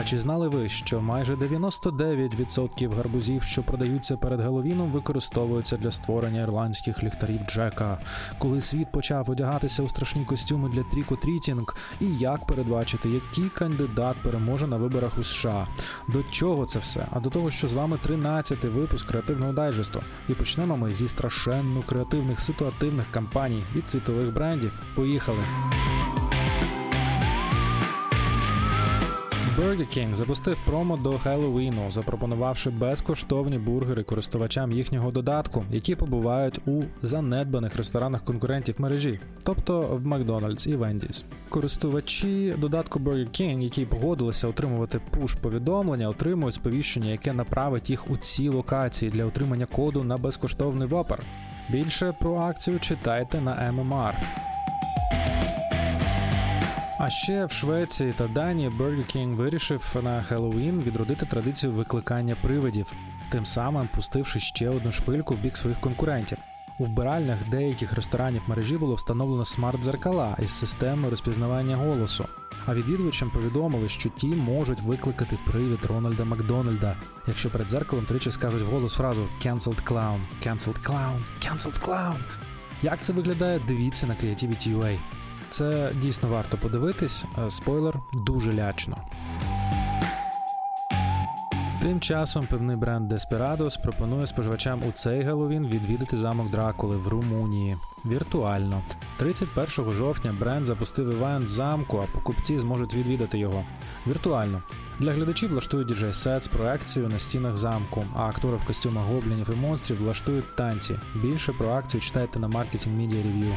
А чи знали ви, що майже 99% гарбузів, що продаються перед Геловіном, використовуються для створення ірландських ліхтарів Джека? Коли світ почав одягатися у страшні костюми для тріко-трітінг, і як передбачити, який кандидат переможе на виборах у США? До чого це все? А до того, що з вами 13-й випуск креативного дайджесту. І почнемо ми зі страшенно креативних ситуативних кампаній від світових брендів. Поїхали! Burger King запустив промо до Хеллоуіну, запропонувавши безкоштовні бургери користувачам їхнього додатку, які побувають у занедбаних ресторанах конкурентів мережі, тобто в Макдональдс і Вендіс. Користувачі додатку Burger King, які погодилися отримувати пуш-повідомлення, отримують сповіщення, яке направить їх у ці локації для отримання коду на безкоштовний вопер. Більше про акцію читайте на MMR. А ще в Швеції та Данії Burger King вирішив на Хеллоуін відродити традицію викликання привидів, тим самим пустивши ще одну шпильку в бік своїх конкурентів. У вбиральнях деяких ресторанів мережі було встановлено смарт-дзеркала із системою розпізнавання голосу. А відвідувачам повідомили, що ті можуть викликати привід Рональда Макдональда, якщо перед дзеркалом тричі скажуть голос фразу «Cancelled clown», «Cancelled clown», «Cancelled clown». Як це виглядає? Дивіться на Creativity.ua. Це дійсно варто подивитись. Е, спойлер дуже лячно. Тим часом певний бренд Desperados пропонує споживачам у цей Геловін відвідати замок Дракули в Румунії віртуально. 31 жовтня бренд запустив івент в замку, а покупці зможуть відвідати його віртуально. Для глядачів влаштують діджей сет з проекцією на стінах замку, а актори в костюмах гоблінів і монстрів влаштують танці. Більше про акцію читайте на Marketing Media Review.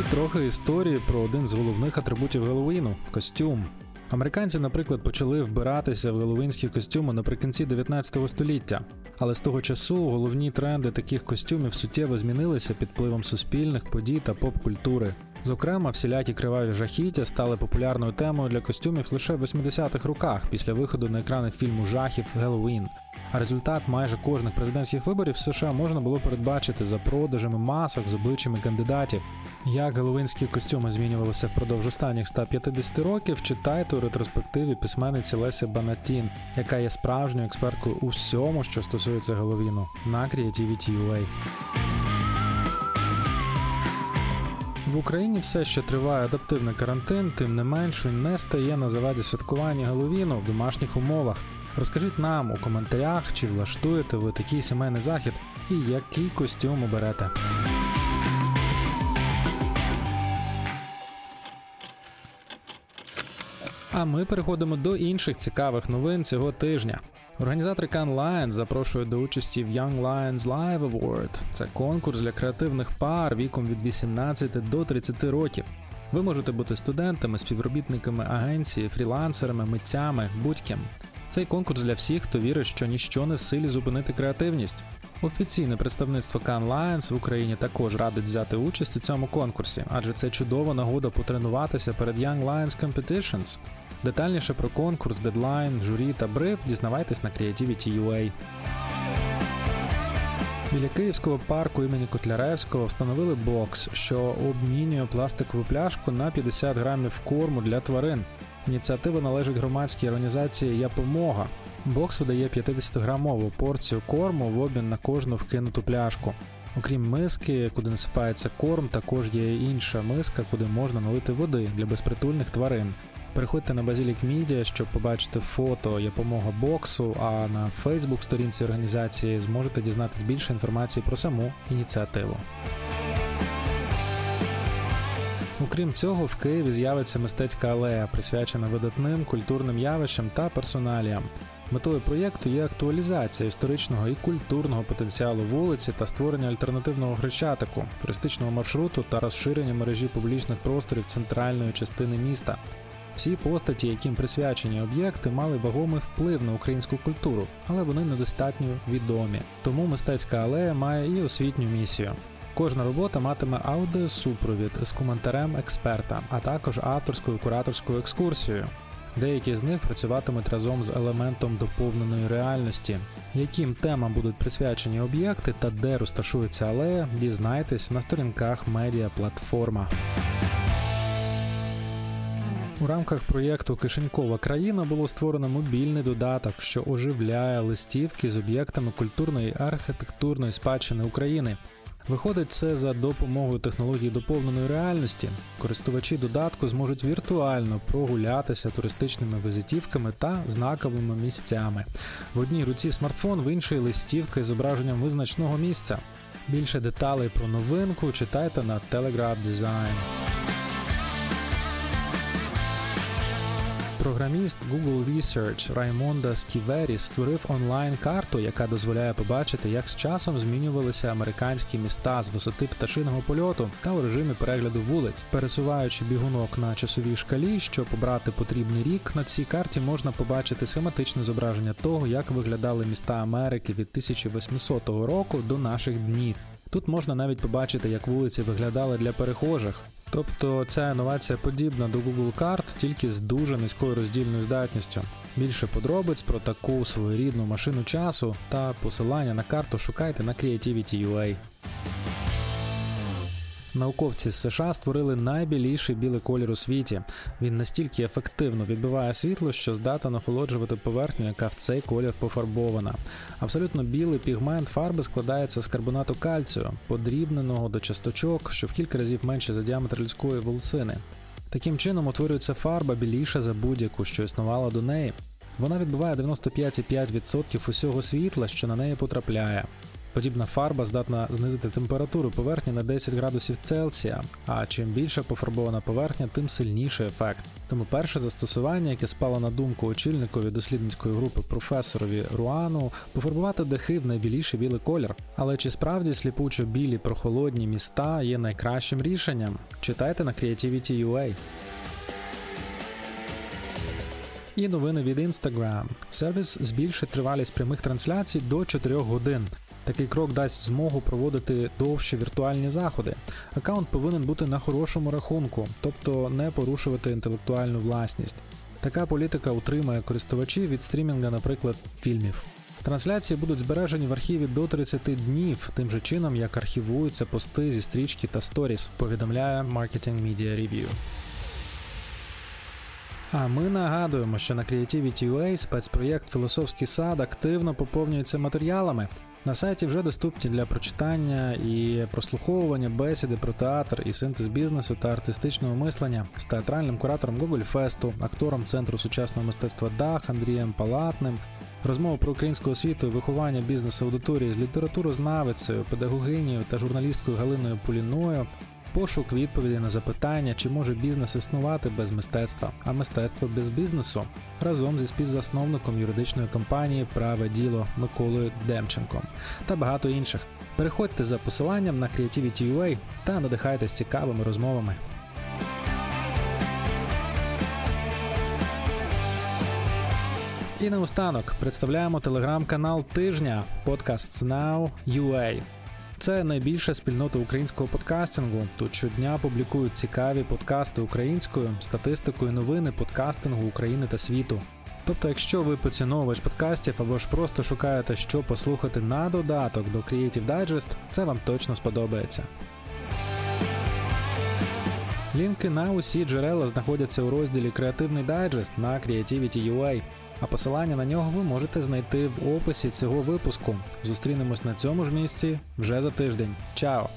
І трохи історії про один з головних атрибутів Геловіну костюм. Американці, наприклад, почали вбиратися в головинські костюми наприкінці 19 століття, але з того часу головні тренди таких костюмів суттєво змінилися під впливом суспільних подій та поп-культури. Зокрема, всілякі криваві жахіття стали популярною темою для костюмів лише в 80-х роках після виходу на екрани фільму жахів Геловін. Результат майже кожних президентських виборів в США можна було передбачити за продажами масок з обличчями кандидатів. Як головинські костюми змінювалися впродовж останніх 150 років, читайте у ретроспективі письменниці Лесі Банатін, яка є справжньою експерткою у всьому, що стосується Головіну, на Creativity.ua. В Україні все ще триває адаптивний карантин, тим не менш він не стає на заваді святкування Головіну в домашніх умовах. Розкажіть нам у коментарях, чи влаштуєте ви такий сімейний захід і який костюм оберете. А ми переходимо до інших цікавих новин цього тижня. Організатори Cannes Lions запрошують до участі в Young Lions Live Award. Це конкурс для креативних пар віком від 18 до 30 років. Ви можете бути студентами, співробітниками агенції, фрілансерами, митцями, будь-ким. Цей конкурс для всіх, хто вірить, що ніщо не в силі зупинити креативність. Офіційне представництво Cannes Lions в Україні також радить взяти участь у цьому конкурсі, адже це чудова нагода потренуватися перед Young Lions Competitions. Детальніше про конкурс, дедлайн, журі та бриф дізнавайтесь на Creativity.ua. Біля Київського парку імені Котляревського встановили бокс, що обмінює пластикову пляшку на 50 грамів корму для тварин. Ініціатива належить громадській організації Япомога. Бокс видає 50-грамову порцію корму в обмін на кожну вкинуту пляшку. Окрім миски, куди насипається корм, також є інша миска, куди можна налити води для безпритульних тварин. Переходьте на Базілік Media, щоб побачити фото Япомога боксу, а на Фейсбук сторінці організації зможете дізнатись більше інформації про саму ініціативу. Окрім цього, в Києві з'явиться мистецька алея, присвячена видатним культурним явищам та персоналіям. Метою проєкту є актуалізація історичного і культурного потенціалу вулиці та створення альтернативного хрещатику, туристичного маршруту та розширення мережі публічних просторів центральної частини міста. Всі постаті, яким присвячені об'єкти, мали вагомий вплив на українську культуру, але вони недостатньо відомі. Тому мистецька алея має і освітню місію. Кожна робота матиме аудіосупровід з коментарем експерта, а також авторською кураторською екскурсією. Деякі з них працюватимуть разом з елементом доповненої реальності. Яким темам будуть присвячені об'єкти та де розташується алея, дізнайтесь на сторінках медіаплатформа. У рамках проєкту Кишенькова країна було створено мобільний додаток, що оживляє листівки з об'єктами культурної і архітектурної спадщини України. Виходить це за допомогою технології доповненої реальності. Користувачі додатку зможуть віртуально прогулятися туристичними визитівками та знаковими місцями. В одній руці смартфон, в іншій листівка з зображенням визначного місця. Більше деталей про новинку читайте на Telegraph Design. Програміст Google Research Раймонда Сківері створив онлайн-карту, яка дозволяє побачити, як з часом змінювалися американські міста з висоти пташиного польоту та у режимі перегляду вулиць. Пересуваючи бігунок на часовій шкалі, щоб обрати потрібний рік, на цій карті можна побачити схематичне зображення того, як виглядали міста Америки від 1800 року до наших днів. Тут можна навіть побачити, як вулиці виглядали для перехожих. Тобто ця інновація подібна до Google карт, тільки з дуже низькою роздільною здатністю. Більше подробиць про таку своєрідну машину часу та посилання на карту шукайте на Creativity.ua. Науковці з США створили найбіліший білий колір у світі. Він настільки ефективно відбиває світло, що здатен охолоджувати поверхню, яка в цей колір пофарбована. Абсолютно білий пігмент фарби складається з карбонату кальцію, подрібненого до часточок, що в кілька разів менше за діаметр людської волосини. Таким чином утворюється фарба біліша за будь-яку, що існувала до неї. Вона відбиває 95,5% усього світла, що на неї потрапляє. Подібна фарба здатна знизити температуру поверхні на 10 градусів Цельсія, а чим більше пофарбована поверхня, тим сильніший ефект. Тому перше застосування, яке спало на думку очільникові дослідницької групи професорові Руану, пофарбувати дахи в найбіліший білий колір. Але чи справді сліпучо білі прохолодні міста є найкращим рішенням? Читайте на Creativity.ua. І новини від Instagram. Сервіс збільшить тривалість прямих трансляцій до 4 годин. Такий крок дасть змогу проводити довші віртуальні заходи. Аккаунт повинен бути на хорошому рахунку, тобто не порушувати інтелектуальну власність. Така політика утримує користувачів від стрімінга, наприклад, фільмів. Трансляції будуть збережені в архіві до 30 днів, тим же чином, як архівуються пости зі стрічки та сторіс, повідомляє Marketing Media Review. А ми нагадуємо, що на Creativity.ua спецпроєкт Філософський сад активно поповнюється матеріалами. На сайті вже доступні для прочитання і прослуховування бесіди про театр і синтез бізнесу та артистичного мислення з театральним куратором Google Фесту, актором Центру сучасного мистецтва Дах Андрієм Палатним, розмова про українську освіту виховання бізнесу аудиторії з літературознавицею, педагогинію та журналісткою Галиною Поліною. Пошук відповіді на запитання, чи може бізнес існувати без мистецтва, а мистецтво без бізнесу разом зі співзасновником юридичної компанії Праве діло Миколою Демченком та багато інших. Переходьте за посиланням на Creativity.ua та надихайтесь цікавими розмовами. І наостанок представляємо телеграм-канал тижня Podcasts Now. Це найбільша спільнота українського подкастингу. Тут щодня публікують цікаві подкасти українською, статистикою новини подкастингу України та світу. Тобто, якщо ви поціновувач подкастів або ж просто шукаєте, що послухати на додаток до Creative Digest, це вам точно сподобається. Лінки на усі джерела знаходяться у розділі Креативний дайджест на Creativity.ua а посилання на нього ви можете знайти в описі цього випуску. Зустрінемось на цьому ж місці вже за тиждень. Чао!